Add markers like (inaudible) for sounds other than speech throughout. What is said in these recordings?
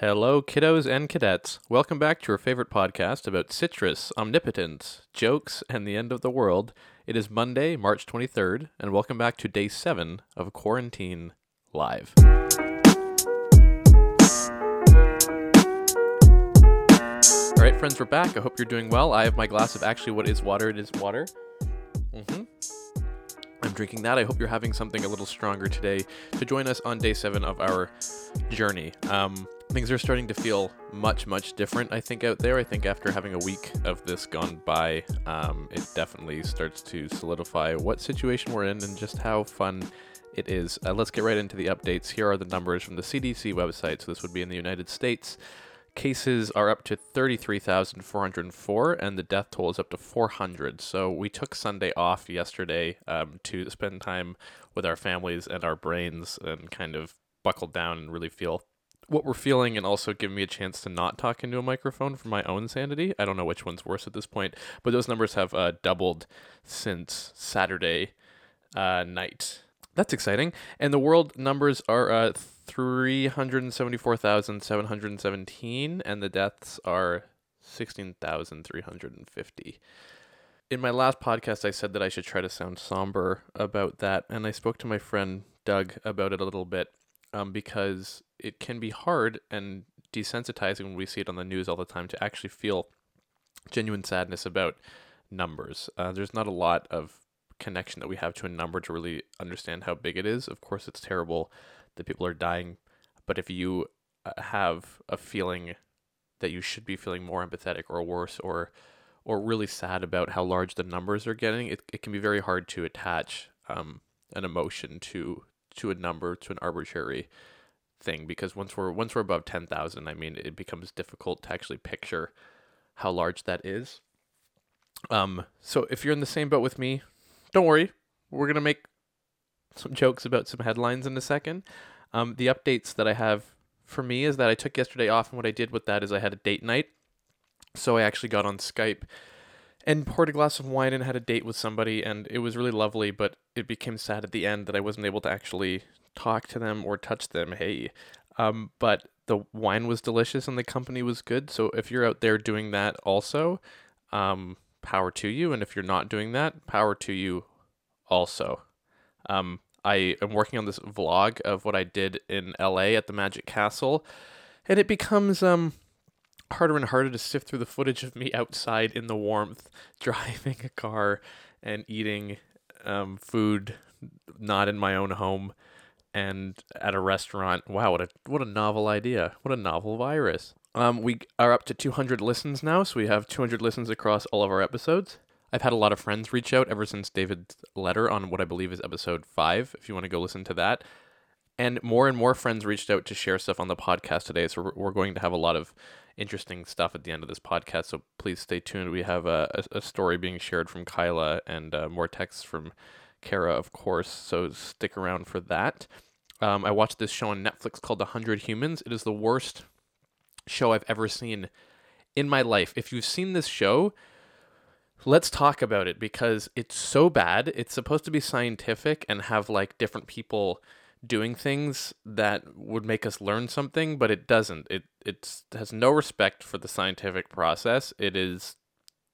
Hello, kiddos and cadets. Welcome back to your favorite podcast about citrus, omnipotence, jokes, and the end of the world. It is Monday, March 23rd, and welcome back to day seven of Quarantine Live. All right, friends, we're back. I hope you're doing well. I have my glass of actually what is water. It is water. Mm-hmm. I'm drinking that. I hope you're having something a little stronger today to join us on day seven of our journey. Um, things are starting to feel much much different i think out there. I think after having a week of this gone by um, it definitely starts to solidify what situation we're in and just how fun it is. Uh, let's get right into the updates. Here are the numbers from the cdc website. So this would be in the united states. Cases are up to 33,404 and the death toll is up to 400. So we took Sunday off yesterday um, to spend time with our families and our brains and kind of buckle down and really feel what we're feeling and also give me a chance to not talk into a microphone for my own sanity. I don't know which one's worse at this point, but those numbers have uh, doubled since Saturday uh, night. That's exciting. And the world numbers are uh, 374,717, and the deaths are 16,350. In my last podcast, I said that I should try to sound somber about that, and I spoke to my friend Doug about it a little bit um, because it can be hard and desensitizing when we see it on the news all the time to actually feel genuine sadness about numbers. Uh, there's not a lot of connection that we have to a number to really understand how big it is. Of course, it's terrible that people are dying, but if you uh, have a feeling that you should be feeling more empathetic or worse or or really sad about how large the numbers are getting, it, it can be very hard to attach um, an emotion to to a number to an arbitrary thing because once we're once we're above 10,000 I mean it becomes difficult to actually picture how large that is. Um so if you're in the same boat with me don't worry. We're going to make some jokes about some headlines in a second. Um the updates that I have for me is that I took yesterday off and what I did with that is I had a date night. So I actually got on Skype and poured a glass of wine and had a date with somebody and it was really lovely but it became sad at the end that I wasn't able to actually talk to them or touch them. Hey, um, but the wine was delicious and the company was good. So if you're out there doing that also, um, power to you. And if you're not doing that, power to you also. Um, I am working on this vlog of what I did in LA at the Magic Castle, and it becomes um harder and harder to sift through the footage of me (laughs) outside in the warmth, (laughs) driving a car and eating um, food not in my own home and at a restaurant. Wow, what a what a novel idea! What a novel virus. Um, we are up to 200 listens now, so we have 200 listens across all of our episodes. I've had a lot of friends reach out ever since David's letter on what I believe is episode five. If you want to go listen to that, and more and more friends reached out to share stuff on the podcast today. So we're going to have a lot of interesting stuff at the end of this podcast. So please stay tuned. We have a, a, a story being shared from Kyla and uh, more texts from Kara, of course. So stick around for that. Um, I watched this show on Netflix called The Hundred Humans. It is the worst show I've ever seen in my life. If you've seen this show, let's talk about it because it's so bad. It's supposed to be scientific and have like different people doing things that would make us learn something, but it doesn't. It it has no respect for the scientific process. It is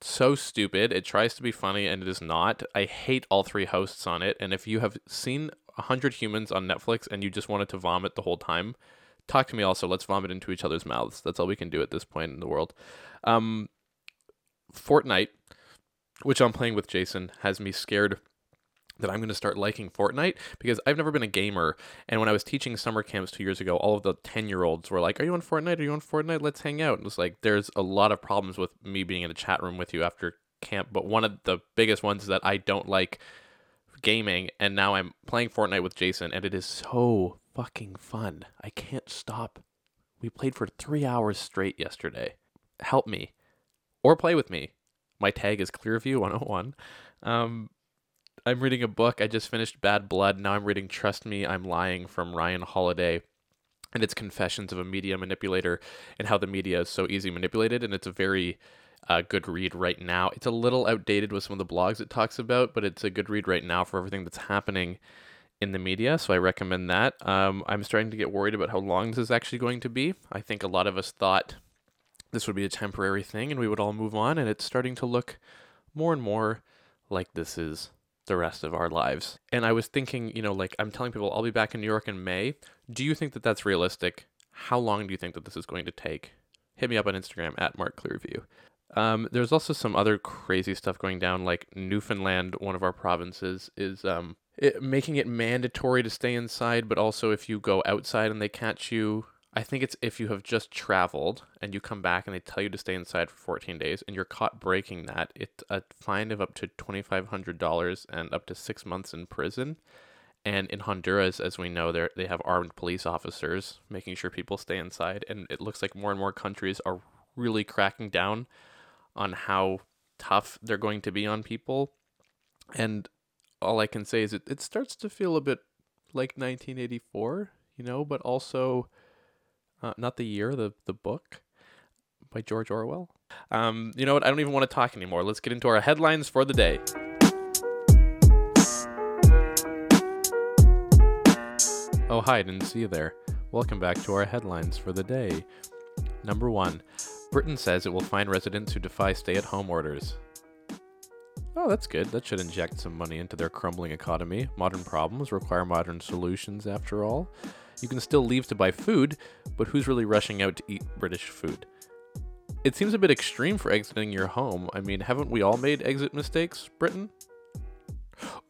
so stupid. It tries to be funny and it is not. I hate all three hosts on it. And if you have seen 100 Humans on Netflix and you just wanted to vomit the whole time, talk to me also. Let's vomit into each other's mouths. That's all we can do at this point in the world. Um, Fortnite, which I'm playing with Jason, has me scared that I'm going to start liking Fortnite because I've never been a gamer. And when I was teaching summer camps two years ago, all of the 10 year olds were like, Are you on Fortnite? Are you on Fortnite? Let's hang out. And it's like, there's a lot of problems with me being in a chat room with you after camp. But one of the biggest ones is that I don't like gaming. And now I'm playing Fortnite with Jason, and it is so fucking fun. I can't stop. We played for three hours straight yesterday. Help me or play with me. My tag is Clearview 101. Um, I'm reading a book. I just finished Bad Blood. Now I'm reading Trust Me, I'm Lying from Ryan Holiday. And it's confessions of a media manipulator and how the media is so easy manipulated. And it's a very uh, good read right now. It's a little outdated with some of the blogs it talks about, but it's a good read right now for everything that's happening in the media, so I recommend that. Um, I'm starting to get worried about how long this is actually going to be. I think a lot of us thought this would be a temporary thing and we would all move on, and it's starting to look more and more like this is the rest of our lives. And I was thinking, you know, like I'm telling people I'll be back in New York in May. Do you think that that's realistic? How long do you think that this is going to take? Hit me up on Instagram at Mark Clearview. Um, there's also some other crazy stuff going down, like Newfoundland, one of our provinces, is um, it, making it mandatory to stay inside, but also if you go outside and they catch you, I think it's if you have just traveled and you come back and they tell you to stay inside for 14 days and you're caught breaking that, it's a fine of up to $2,500 and up to six months in prison. And in Honduras, as we know, they they have armed police officers making sure people stay inside. And it looks like more and more countries are really cracking down on how tough they're going to be on people. And all I can say is it, it starts to feel a bit like 1984, you know, but also uh, not the year, the the book by George Orwell. Um, you know what? I don't even want to talk anymore. Let's get into our headlines for the day. Oh, hi, didn't see you there. Welcome back to our headlines for the day. Number one Britain says it will fine residents who defy stay at home orders. Oh, that's good. That should inject some money into their crumbling economy. Modern problems require modern solutions, after all. You can still leave to buy food, but who's really rushing out to eat British food? It seems a bit extreme for exiting your home. I mean, haven't we all made exit mistakes, Britain?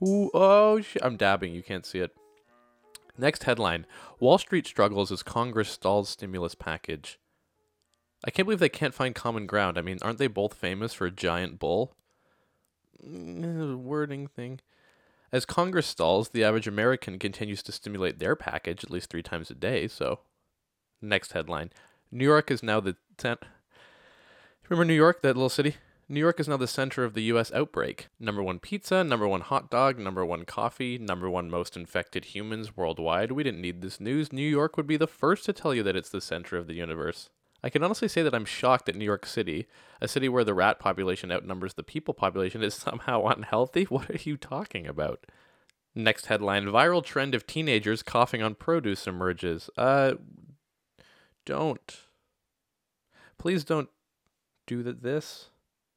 Ooh, oh, sh- I'm dabbing. You can't see it. Next headline Wall Street struggles as Congress stalls stimulus package. I can't believe they can't find common ground. I mean, aren't they both famous for a giant bull? Mm, wording thing. As Congress stalls, the average American continues to stimulate their package at least three times a day. So, next headline New York is now the. Ten- Remember New York, that little city? New York is now the center of the U.S. outbreak. Number one pizza, number one hot dog, number one coffee, number one most infected humans worldwide. We didn't need this news. New York would be the first to tell you that it's the center of the universe. I can honestly say that I'm shocked that New York City, a city where the rat population outnumbers the people population, is (laughs) somehow unhealthy. What are you talking about? Next headline Viral trend of teenagers coughing on produce emerges. Uh, don't. Please don't do this.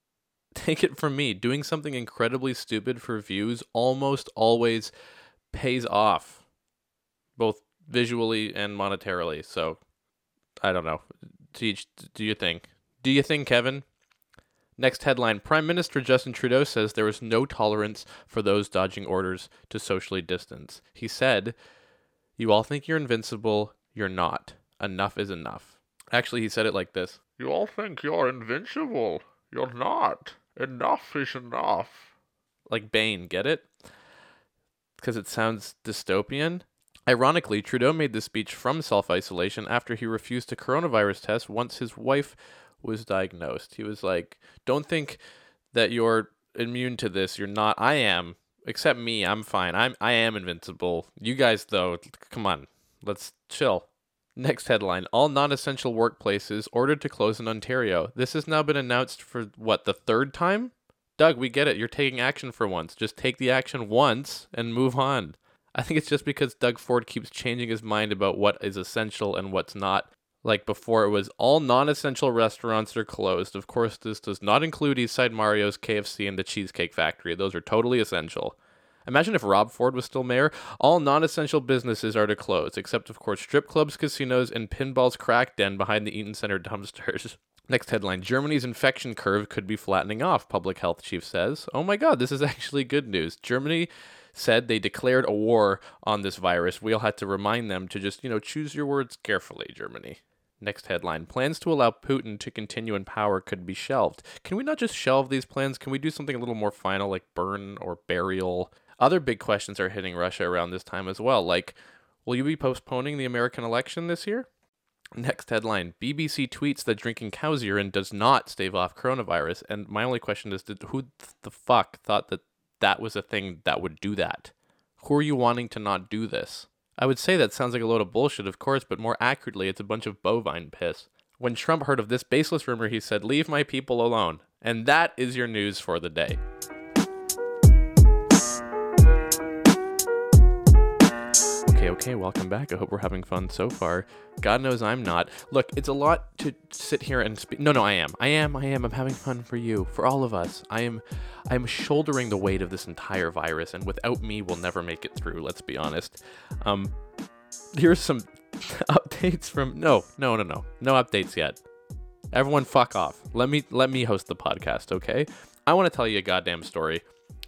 (laughs) Take it from me, doing something incredibly stupid for views almost always pays off, both visually and monetarily. So, I don't know to each do you think? Do you think, Kevin? Next headline Prime Minister Justin Trudeau says there is no tolerance for those dodging orders to socially distance. He said, You all think you're invincible. You're not. Enough is enough. Actually, he said it like this You all think you're invincible. You're not. Enough is enough. Like Bane, get it? Because it sounds dystopian. Ironically, Trudeau made this speech from self isolation after he refused a coronavirus test once his wife was diagnosed. He was like, Don't think that you're immune to this. You're not. I am. Except me, I'm fine. I'm I am invincible. You guys though, come on. Let's chill. Next headline All non essential workplaces ordered to close in Ontario. This has now been announced for what, the third time? Doug, we get it. You're taking action for once. Just take the action once and move on. I think it's just because Doug Ford keeps changing his mind about what is essential and what's not. Like before, it was all non essential restaurants are closed. Of course, this does not include Eastside Mario's, KFC, and the Cheesecake Factory. Those are totally essential. Imagine if Rob Ford was still mayor. All non essential businesses are to close, except, of course, strip clubs, casinos, and Pinball's crack den behind the Eaton Center (laughs) dumpsters. Next headline Germany's infection curve could be flattening off, public health chief says. Oh my god, this is (laughs) actually good news. Germany said they declared a war on this virus. We all had to remind them to just, you know, choose your words carefully, Germany. Next headline Plans to allow Putin to continue in power could be shelved. Can we not just shelve these plans? Can we do something a little more final, like burn or burial? Other big questions are hitting Russia around this time as well, like will you be postponing the American election this year? Next headline BBC tweets that drinking cow's urine does not stave off coronavirus. And my only question is did, who the fuck thought that that was a thing that would do that. Who are you wanting to not do this? I would say that sounds like a load of bullshit, of course, but more accurately, it's a bunch of bovine piss. When Trump heard of this baseless rumor, he said, Leave my people alone. And that is your news for the day. Okay, welcome back. I hope we're having fun so far. God knows I'm not. Look, it's a lot to sit here and speak. No, no, I am. I am. I am. I'm having fun for you, for all of us. I am. I am shouldering the weight of this entire virus, and without me, we'll never make it through. Let's be honest. Um, here's some (laughs) updates from. No, no, no, no, no updates yet. Everyone, fuck off. Let me let me host the podcast, okay? I want to tell you a goddamn story.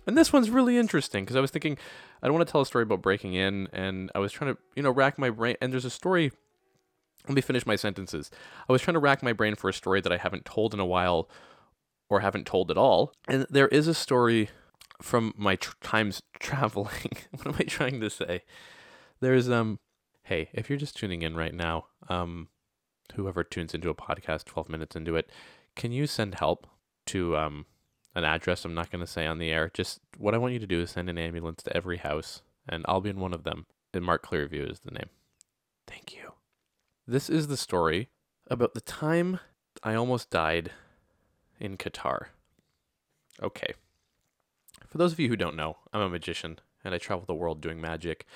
And this one's really interesting because I was thinking, I don't want to tell a story about breaking in, and I was trying to, you know, rack my brain. And there's a story. Let me finish my sentences. I was trying to rack my brain for a story that I haven't told in a while or haven't told at all. And there is a story from my tr- times (laughs) traveling. what am I trying to say? There's, um, hey, if you're just tuning in right now, um, whoever tunes into a podcast 12 minutes into it, can you send help to, um, an address I'm not going to say on the air. Just what I want you to do is send an ambulance to every house, and I'll be in one of them. And Mark Clearview is the name. Thank you. This is the story about the time I almost died in Qatar. Okay. For those of you who don't know, I'm a magician and I travel the world doing magic.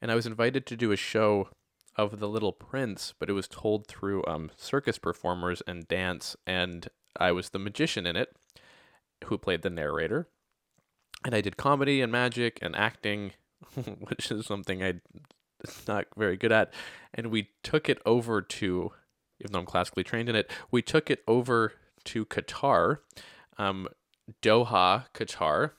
And I was invited to do a show of The Little Prince, but it was told through um, circus performers and dance, and I was the magician in it who played the narrator. And I did comedy and magic and acting, (laughs) which is something I'm not very good at. And we took it over to, even though I'm classically trained in it, we took it over to Qatar, um, Doha, Qatar.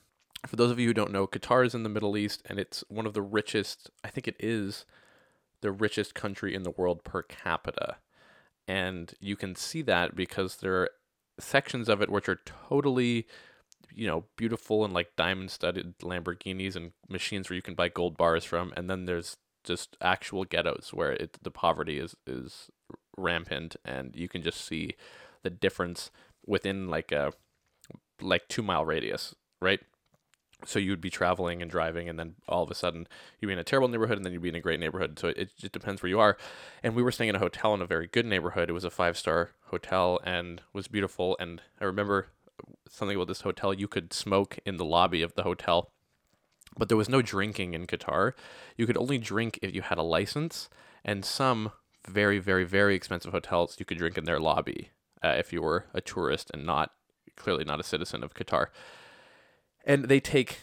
For those of you who don't know, Qatar is in the Middle East and it's one of the richest, I think it is the richest country in the world per capita. And you can see that because there are sections of it which are totally you know beautiful and like diamond studded lamborghinis and machines where you can buy gold bars from and then there's just actual ghettos where it the poverty is is rampant and you can just see the difference within like a like 2 mile radius right so you'd be traveling and driving and then all of a sudden you'd be in a terrible neighborhood and then you'd be in a great neighborhood. So it, it depends where you are. And we were staying in a hotel in a very good neighborhood. It was a five star hotel and was beautiful. And i remember something about this hotel you could smoke in the lobby of the hotel but there was no drinking in qatar. You could only drink if you had a license and some very very very expensive hotels you could drink in their lobby uh, if you were a tourist and not clearly not a citizen of qatar and they take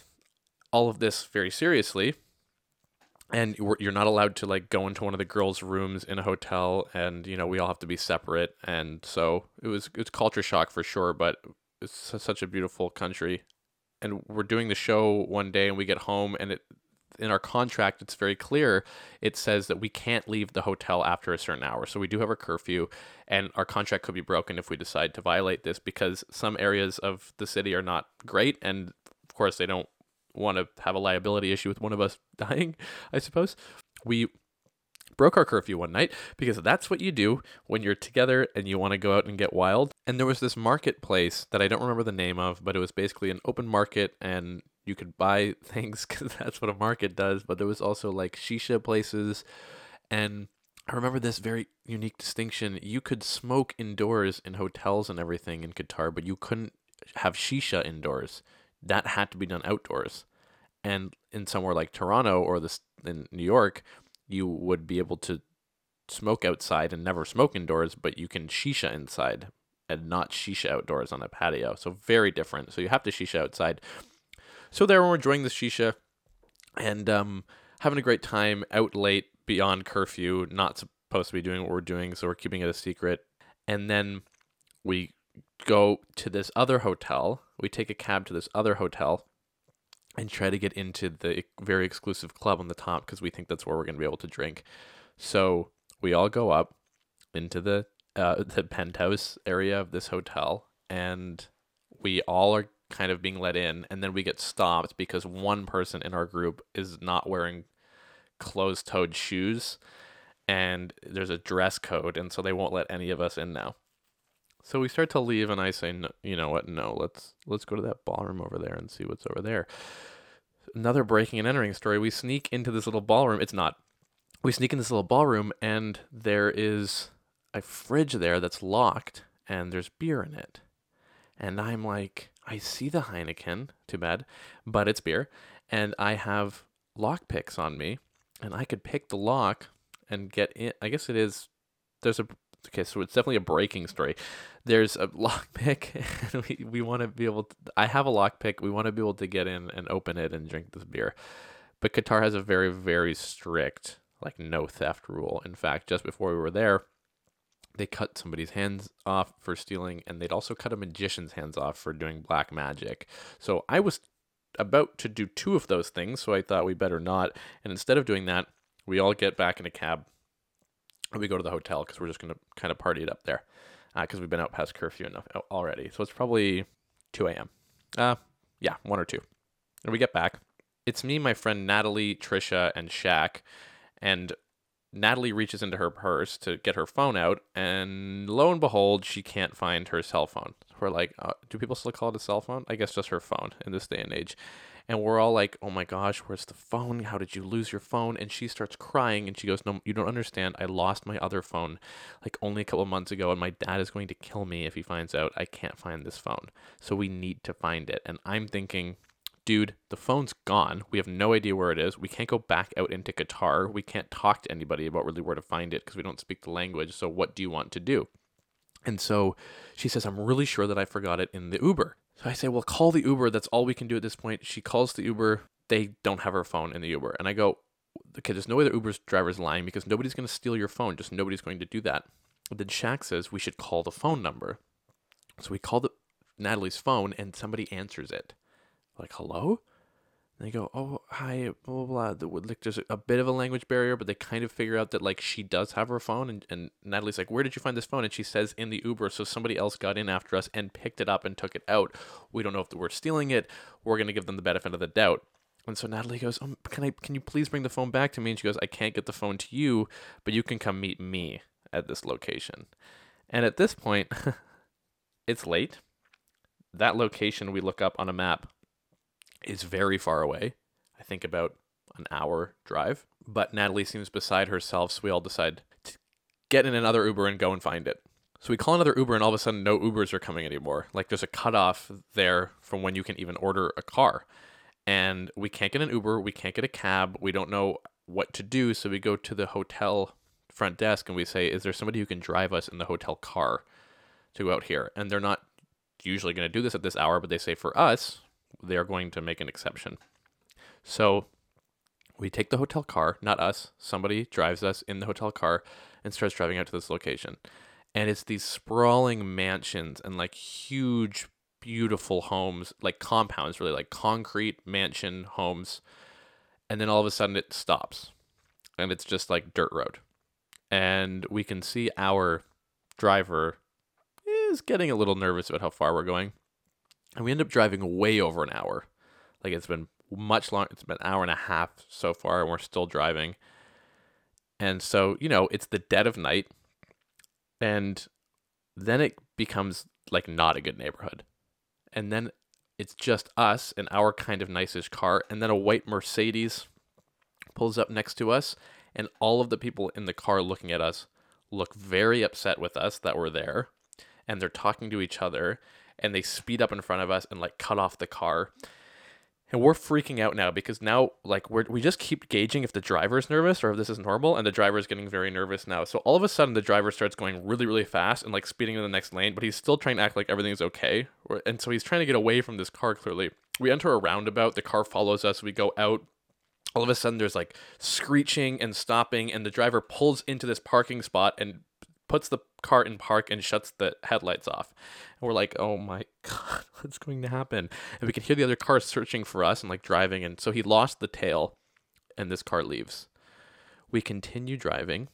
all of this very seriously. And you're not allowed to like go into one of the girls' rooms in a hotel, and you know we all have to be separate, and so it was it's culture shock for sure, but it's such a beautiful country, and we're doing the show one day, and we get home, and it in our contract it's very clear. It says that we can't leave the hotel after a certain hour. So we do have a curfew and our contract could be broken if we decide to violate this because some areas of the city are not great and course, they don't want to have a liability issue with one of us (laughs) dying, I suppose. We broke our curfew one night because that's what you do when you're together and you want to go out and get wild. And there was this marketplace that I don't remember the name of, but it was basically an open market and you could buy (laughs) things because that's what a market does. But there was also like shisha places. And I remember this very unique distinction. You could smoke indoors in hotels and everything in Qatar, but you couldn't have shisha indoors that had to be done outdoors. And in somewhere like Toronto or this in New York, you would be able to smoke outside and never smoke indoors, but you can shisha inside and not shisha outdoors on a patio. So very different. So you have to shisha outside. So there we're enjoying the shisha and um, having a great time out late beyond curfew, not supposed to be doing what we're doing, so we're keeping it a secret. And then we go to this other hotel. We take a cab to this other hotel and try to get into the very exclusive club on the top because we think that's where we're going to be able to drink. So we all go up into the uh, (laughs) the penthouse area of this hotel, and we all are kind of being let in, and then we get stopped because one person in our group is not wearing closed-toed shoes, and there's a dress code, and so they won't let any of us in now. So we start to leave, and I say, no, you know what? No, let's let's go to that ballroom over there and see what's over there. Another breaking and entering story. We sneak into this little ballroom. It's not. We sneak in this little ballroom, and there is a fridge there that's locked, and there's beer in it. And I'm like, I see the Heineken. Too bad, but it's beer, and I have lockpicks on me, and I could pick the lock and get in. I guess it is. There's a okay, so it's definitely a breaking story. There's a (laughs) lock pick, and we, we want to be able. To, I have a lock pick. We want to be able to get in and open it and drink this beer, but Qatar has a very very strict like no theft rule. In fact, just before we were there, they cut somebody's hands off for stealing, and they'd also cut a magician's hands off for doing black magic. So I was about to do two of those things, so I thought we better not. And instead of doing that, we all get back in a cab we go to the hotel because we're just going to kind of party it up there because uh, we've been out past curfew enough already. So it's probably 2 a.m. Uh, yeah, 1 or 2. And we get back. It's me, my friend Natalie, Trisha, and Shaq. And Natalie reaches into her purse to get her phone out, and lo and behold, she can't find her cell phone. We're like, uh, do people still call it a cell phone? I guess just her phone in this day and age. And we're all like, oh my gosh, where's the phone? How did you lose your phone? And she starts crying and she goes, no, you don't understand. I lost my other phone like only a couple months ago, and my dad is going to kill me if he finds out I can't find this phone. So we need to find it. And I'm thinking, dude, the phone's gone. We have no idea where it is. We can't go back out into Qatar. We can't talk to anybody about really where to find it because we don't speak the language. So what do you want to do? And so she says, I'm really sure that I forgot it in the Uber. So I say, well, call the Uber. That's all we can do at this point. She calls the Uber. They don't have her phone in the Uber. And I go, okay, there's no way the Uber's driver's lying because nobody's going to steal your phone. Just nobody's going to do that. Then Shaq says we should call the phone number. So we call the Natalie's phone and somebody answers it like, hello? And they go, oh, hi, blah, blah, blah. There's a bit of a language barrier, but they kind of figure out that, like, she does have her phone. And, and Natalie's like, where did you find this phone? And she says, in the Uber. So somebody else got in after us and picked it up and took it out. We don't know if we're stealing it. We're going to give them the benefit of the doubt. And so Natalie goes, um, can I, can you please bring the phone back to me? And she goes, I can't get the phone to you, but you can come meet me at this location. And at this point, (laughs) it's late. That location we look up on a map is very far away. I think about an hour drive. But Natalie seems beside herself, so we all decide to get in another Uber and go and find it. So we call another Uber, and all of a sudden, no Ubers are coming anymore. Like there's a cutoff there from when you can even order a car. And we can't get an Uber, we can't get a cab, we don't know what to do. So we go to the hotel front desk and we say, Is there somebody who can drive us in the hotel car to go out here? And they're not usually going to do this at this hour, but they say, For us, they are going to make an exception. So we take the hotel car, not us. Somebody drives us in the hotel car and starts driving out to this location. And it's these sprawling mansions and like huge, beautiful homes, like compounds, really like concrete mansion homes. And then all of a sudden it stops and it's just like dirt road. And we can see our driver is getting a little nervous about how far we're going. And we end up driving way over an hour. Like it's been much long. It's been an hour and a half so far, and we're still driving. And so, you know, it's the dead of night. And then it becomes like not a good neighborhood. And then it's just us and our kind of nicest car. And then a white Mercedes pulls up next to us. And all of the people in the car looking at us look very upset with us that we're there. And they're talking to each other and they speed up in front of us and like cut off the car. And we're freaking out now because now like we we just keep gauging if the driver's nervous or if this is normal and the driver's getting very nervous now. So all of a sudden the driver starts going really really fast and like speeding in the next lane, but he's still trying to act like everything's okay. And so he's trying to get away from this car clearly. We enter a roundabout, the car follows us, we go out all of a sudden there's like screeching and stopping and the driver pulls into this parking spot and puts the car in park and shuts the headlights off. And we're like, oh my (laughs) God, what's going to happen? And we can hear the other cars searching for us and like driving. And so he lost the tail and this car leaves. We continue driving.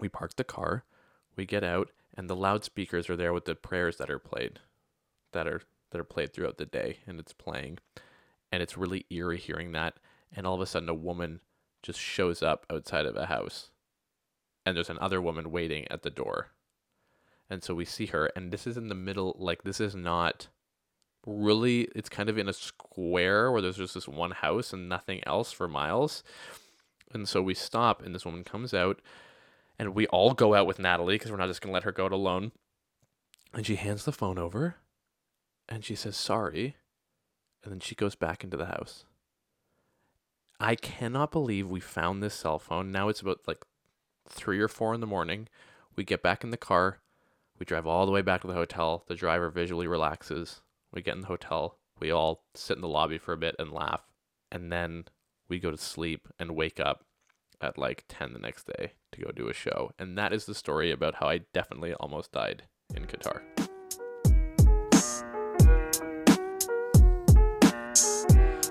We park the car. We get out and the loudspeakers are there with the prayers that are played that are that are played throughout the day and it's playing and it's really eerie hearing that and all of a sudden a woman just shows up outside of a house and there's another woman waiting at the door. And so we see her, and this is in the middle, like, this is not really, it's kind of in a square where there's just this one house and nothing else for miles. And so we stop, and this woman comes out, and we all go out with Natalie because we're not just going to let her go out alone. And she hands the phone over, and she says, sorry. And then she goes back into the house. I cannot believe we found this cell phone. Now it's about like three or four in the morning. We get back in the car. We drive all the way back to the hotel. The driver visually relaxes. We get in the hotel. We all sit in the lobby for a bit and laugh. And then we go to sleep and wake up at like 10 the next day to go do a show. And that is the story about how I definitely almost died in Qatar.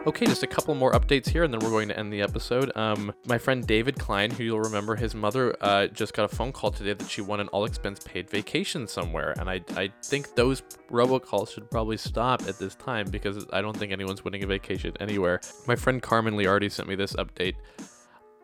Okay, just a couple more updates here, and then we're going to end the episode. Um, my friend David Klein, who you'll remember, his mother uh, just got a phone call today that she won an all expense paid vacation somewhere, and I I think those robocalls should probably stop at this time because I don't think anyone's winning a vacation anywhere. My friend Carmen Liardi sent me this update.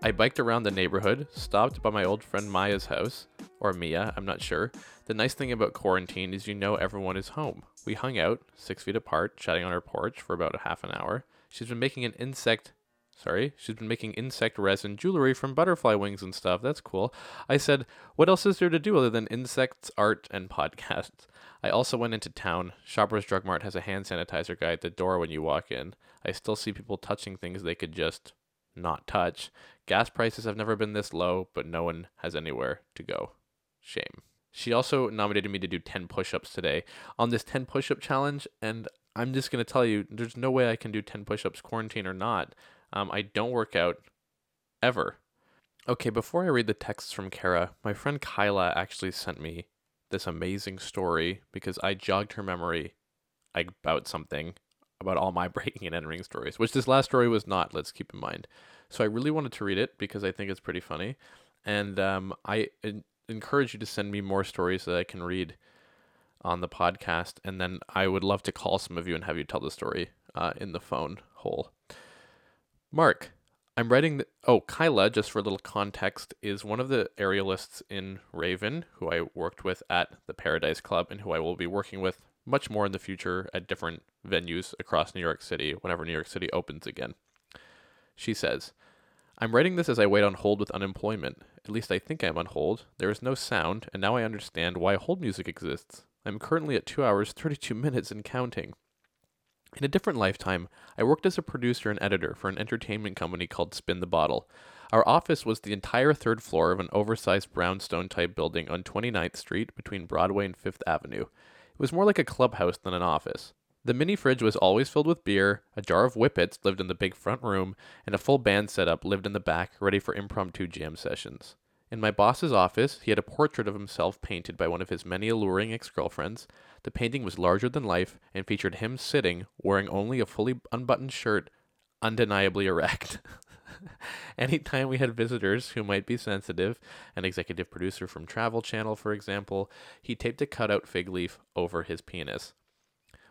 I biked around the neighborhood, stopped by my old friend Maya's house, or Mia, I'm not sure. The nice thing about quarantine is you know everyone is home. We hung out, six feet apart, chatting on our porch for about a half an hour. She's been making an insect sorry, she's been making insect resin jewelry from butterfly wings and stuff. That's cool. I said, what else is there to do other than insects, art, and (laughs) podcasts? I also went into town. Shoppers Drug Mart has a hand sanitizer guy at the door when you walk in. I still see people touching things they could just not touch. Gas prices have never been this low, but no one has anywhere to go. Shame. She also nominated me to do 10 push ups today on this 10 push up challenge, and I'm just to tell you there's no way I can do 10 push ups, quarantine or not. Um, I don't work out ever. Okay, before I read the texts from Kara, my friend Kyla actually sent me this amazing story because I jogged her memory about something about all my (laughs) breaking and entering stories, which this last story was not, let's keep in mind. So I really wanted to read it because I think it's pretty funny. And um, I encourage you to send me more stories that I can read on the podcast, and then I would love to call some of you and have you tell the story uh, in the phone hole. Mark, I'm writing the. Oh, Kyla, just for a little context, is one of the aerialists in Raven, who I worked with at the Paradise Club, and who I will be working with much more in the future at different venues across New York City whenever New York City opens again. She says, I'm writing this as I wait on hold with unemployment. At least I think I'm on hold. There is no sound, and now I understand why hold music exists. I'm currently at 2 hours 32 minutes and counting. In a different lifetime, I worked as a producer and editor for an entertainment company called Spin the Bottle. Our office was the entire third floor of an oversized brownstone type building on 29th Street between Broadway and Fifth Avenue. It was more like a clubhouse than an office. The mini fridge was always filled with beer, a jar of whippets lived in the big front room, and a full band setup lived in the back, ready for impromptu jam sessions. In my boss's office, he had a portrait of himself painted by one of his many alluring ex girlfriends. The painting was larger than life and featured him sitting, wearing only a fully unbuttoned shirt, undeniably erect. (laughs) Anytime we had visitors who might be sensitive, an executive producer from Travel Channel, for example, he taped a cutout fig leaf over his penis.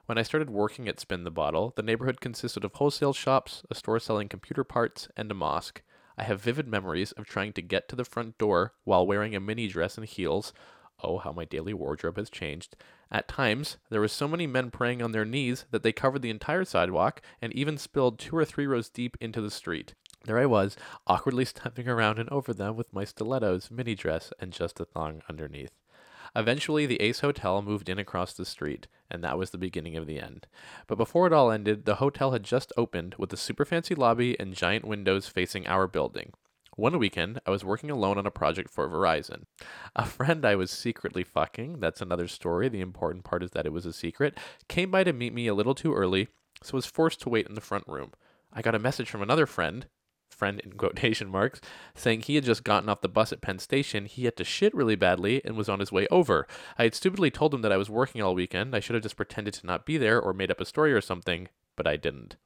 When I started working at Spin the Bottle, the neighborhood consisted of wholesale shops, a store selling computer parts, and a mosque. I have vivid memories of trying to get to the front door while wearing a mini dress and heels. Oh, how my daily wardrobe has changed. At times, there were so many men praying on their knees that they covered the entire sidewalk and even spilled two or three rows deep into the street. There I was, awkwardly stepping around and over them with my stilettos, mini dress, and just a thong underneath. Eventually, the Ace Hotel moved in across the street, and that was the beginning of the end. But before it all ended, the hotel had just opened with a super fancy lobby and giant windows facing our building. One weekend, I was working alone on a project for Verizon. A friend I was secretly fucking, that's another story, the important part is that it was a secret, came by to meet me a little too early, so was forced to wait in the front room. I got a message from another friend, friend in quotation marks, saying he had just gotten off the bus at Penn Station. He had to shit really badly and was on his way over. I had stupidly told him that I was working all weekend. I should have just pretended to not be there or made up a story or something, but I didn't.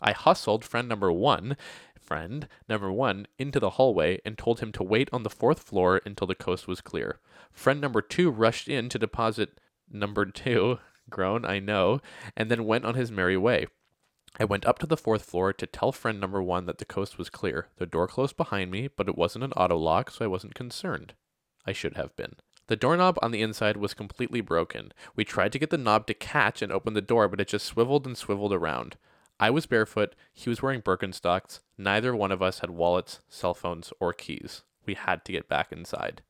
I hustled friend number one, friend number one, into the hallway and told him to wait on the fourth floor until the coast was clear. Friend number two rushed in to deposit number two, (laughs) groan, I know, and then went on his merry way. I went up to the fourth floor to tell friend number one that the coast was clear. The door closed behind me, but it wasn't an auto lock, so I wasn't concerned. I should have been. The doorknob on the inside was completely broken. We tried to get the knob to catch and open the door, but it just swiveled and swiveled around. I was barefoot, he was wearing Birkenstocks. Neither one of us had wallets, cell phones, or keys. We had to get back inside.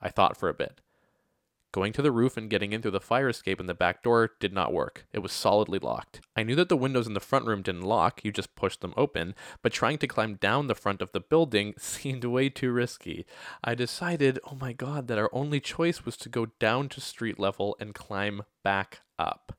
I thought for a bit. Going to the roof and getting in through the fire escape in the back door did not work. It was solidly locked. I knew that the windows in the front room didn't lock, you just pushed them open, but trying to climb down the front of the building (laughs) seemed way too risky. I decided, oh my god, that our only choice was to go down to street level and climb back up.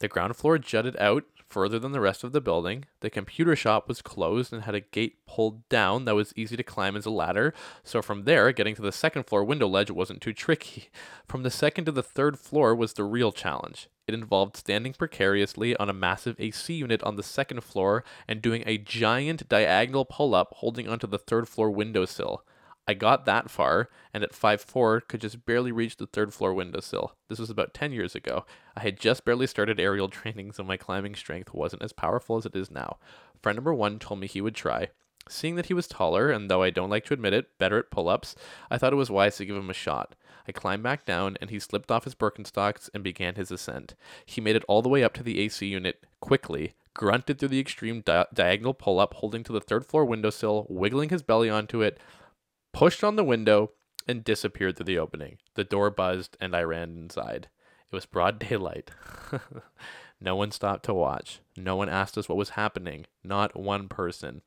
The ground floor jutted out further than the rest of the building. The computer shop was closed and had a gate pulled down that was easy to climb as a ladder. So from there, getting to the second floor window ledge wasn't too tricky. (laughs) From the second to the third floor was the real challenge. It involved standing precariously on a massive AC unit on the second floor and doing a giant diagonal pull up holding onto the third floor windowsill. I got that far, and at 5'4 could just barely reach the third floor windowsill. This was about 10 years ago. I had just barely started aerial (laughs) training, so my climbing strength wasn't as powerful as it is now. Friend number one told me he would try. Seeing that he was taller, and though I don't like to admit it, better at pull ups, I thought it was wise to give him a shot. I climbed back down, and he slipped off his Birkenstocks and began his ascent. He made it all the way up to the AC unit quickly, grunted through the extreme di- diagonal pull up, holding to the third floor windowsill, wiggling his belly onto it, pushed on the window, and disappeared through the opening. The door buzzed, and I ran inside. It was broad (laughs) daylight. (laughs) no one stopped to watch. No one asked us what was happening. Not one person.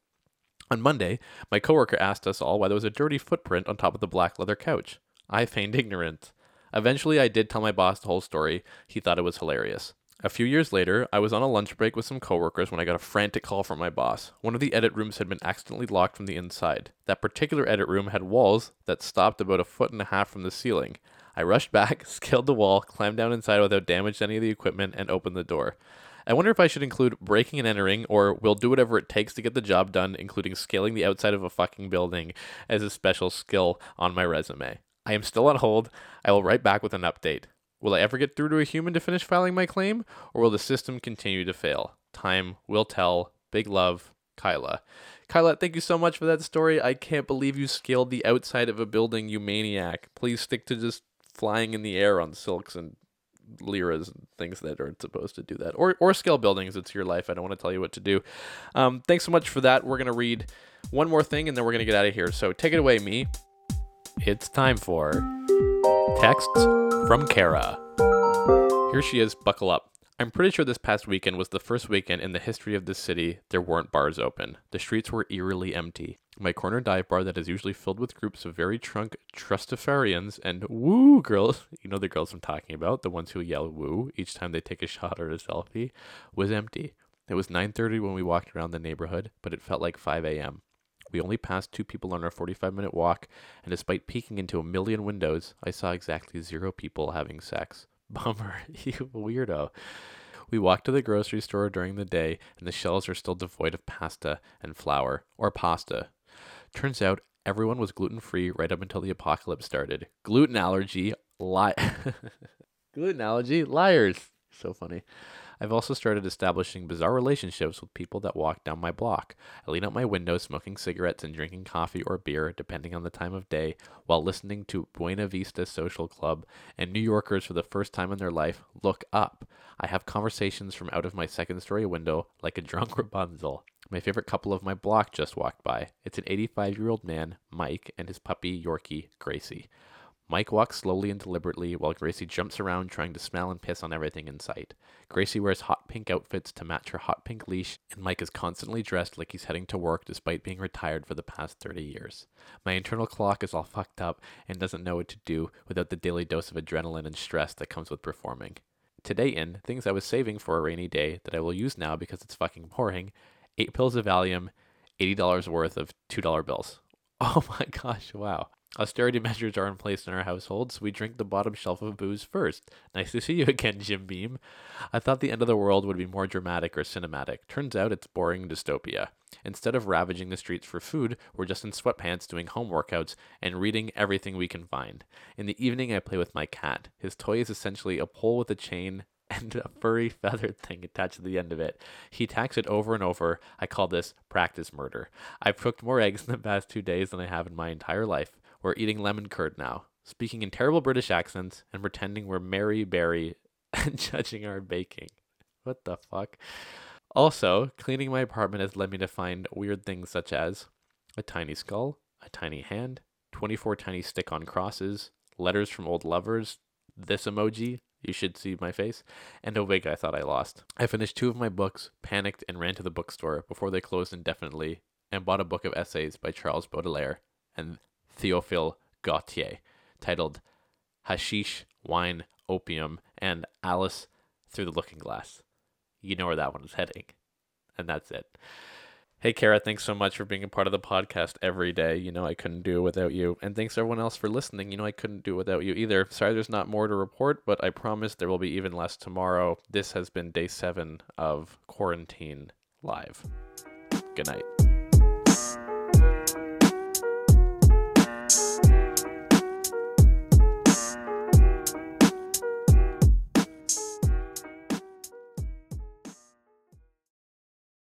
On Monday, my coworker asked us all why there was a dirty footprint on top of the black leather couch. I feigned ignorance. Eventually, I did tell my boss the whole story. He thought it was hilarious. A few years later, I was on a lunch break with some coworkers when I got a frantic call from my boss. One of the edit rooms had been accidentally locked from the inside. That particular edit room had walls that stopped about a foot and a half from the ceiling. I rushed back, (laughs) scaled the wall, climbed down inside without damaging any of the equipment, and opened the door. I wonder if I should include breaking and entering, or we'll do whatever it takes to get the job done, including scaling the outside of a fucking building, as a special skill on my resume. I am still on hold. I will write back with an update. Will I ever get through to a human to finish filing my claim, or will the system continue to fail? Time will tell. Big love, Kyla. Kyla, thank you so much for that story. I can't believe you scaled the outside of a building, you maniac. Please stick to just flying in the air on silks and lyras and things that aren't supposed to do that. Or or scale buildings. It's your life. I don't want to tell you what to do. Um, thanks so much for that. We're gonna read one more thing and then we're gonna get out of here. So take it away, me. It's time for texts from Kara. Here she is, buckle up. I'm pretty sure this past weekend was the first weekend in the history of this city there weren't bars open. The streets were eerily empty. My corner dive bar that is usually filled with groups of very drunk trustafarians and woo girls, (laughs) you know the girls I'm talking about, the ones who yell woo each time they take a shot or a selfie, was empty. It was 9:30 when we walked around the neighborhood, but it felt like 5 a.m. We only passed two people on our 45 minute walk, and despite peeking into a million windows, I saw exactly zero people having sex. (laughs) Bummer, you weirdo. We walked to the grocery store during the day, and the shelves are still devoid of pasta and flour, or pasta. Turns out everyone was gluten free right up until the apocalypse started. Gluten allergy, li- (laughs) gluten allergy, liars. So funny. I've also started establishing bizarre relationships with people that walk down my block. I lean out my window smoking cigarettes and drinking coffee or beer, depending on the time of day, while listening to Buena Vista Social Club, and New Yorkers for the first time in their life look up. I have conversations from out of my second story window like a drunk (laughs) Rapunzel. My favorite couple of my block just walked by. It's an 85 year old man, Mike, and his puppy, Yorkie, Gracie. Mike walks slowly and deliberately while Gracie jumps around trying to smell and piss on everything in sight. Gracie wears hot pink outfits to match her hot pink leash, and Mike is constantly dressed like he's heading to work despite being retired for the past 30 years. My internal clock is all fucked up and doesn't know what to do without the daily dose of adrenaline and stress that comes with performing. Today in, things I was saving for a rainy day that I will use now because it's fucking pouring, 8 pills of Valium, $80 worth of $2 bills. (laughs) Oh my gosh, wow. Austerity (laughs) measures are in place in our household, so we drink the bottom shelf of booze first. Nice to see you again, Jim Beam. I thought the end of the world would be more dramatic or cinematic. Turns out it's boring dystopia. Instead of ravaging the streets for food, we're just in sweatpants doing home workouts and reading everything we can find. In the evening, I play with my cat. His toy is essentially a pole with a chain (laughs) and a furry feathered thing attached to the end of it. He attacks it over and over. I call this practice murder. I've cooked more eggs in the past two days than I have in my entire life. We're eating lemon curd now, speaking in terrible British accents and pretending we're Mary Berry (laughs) and judging our baking. What the fuck? Also, cleaning my apartment has led me to find weird things such as a tiny skull, a tiny hand, 24 tiny stick on crosses, letters from old lovers, this emoji. You should see my face. And a wig I thought I lost. I finished two of my books, panicked, and ran to the bookstore before they closed indefinitely, and bought a book of essays by Charles Baudelaire and Théophile Gautier titled Hashish, Wine, Opium, and Alice Through the Looking Glass. You know where that one is heading. And that's it. Hey, Kara, thanks so much for being a part of the podcast every day. You know, I couldn't do it without you. And thanks everyone else for listening. You know, I couldn't do it without you either. Sorry there's not more to report, but I promise there will be even less tomorrow. This has been day seven of Quarantine Live. Good night.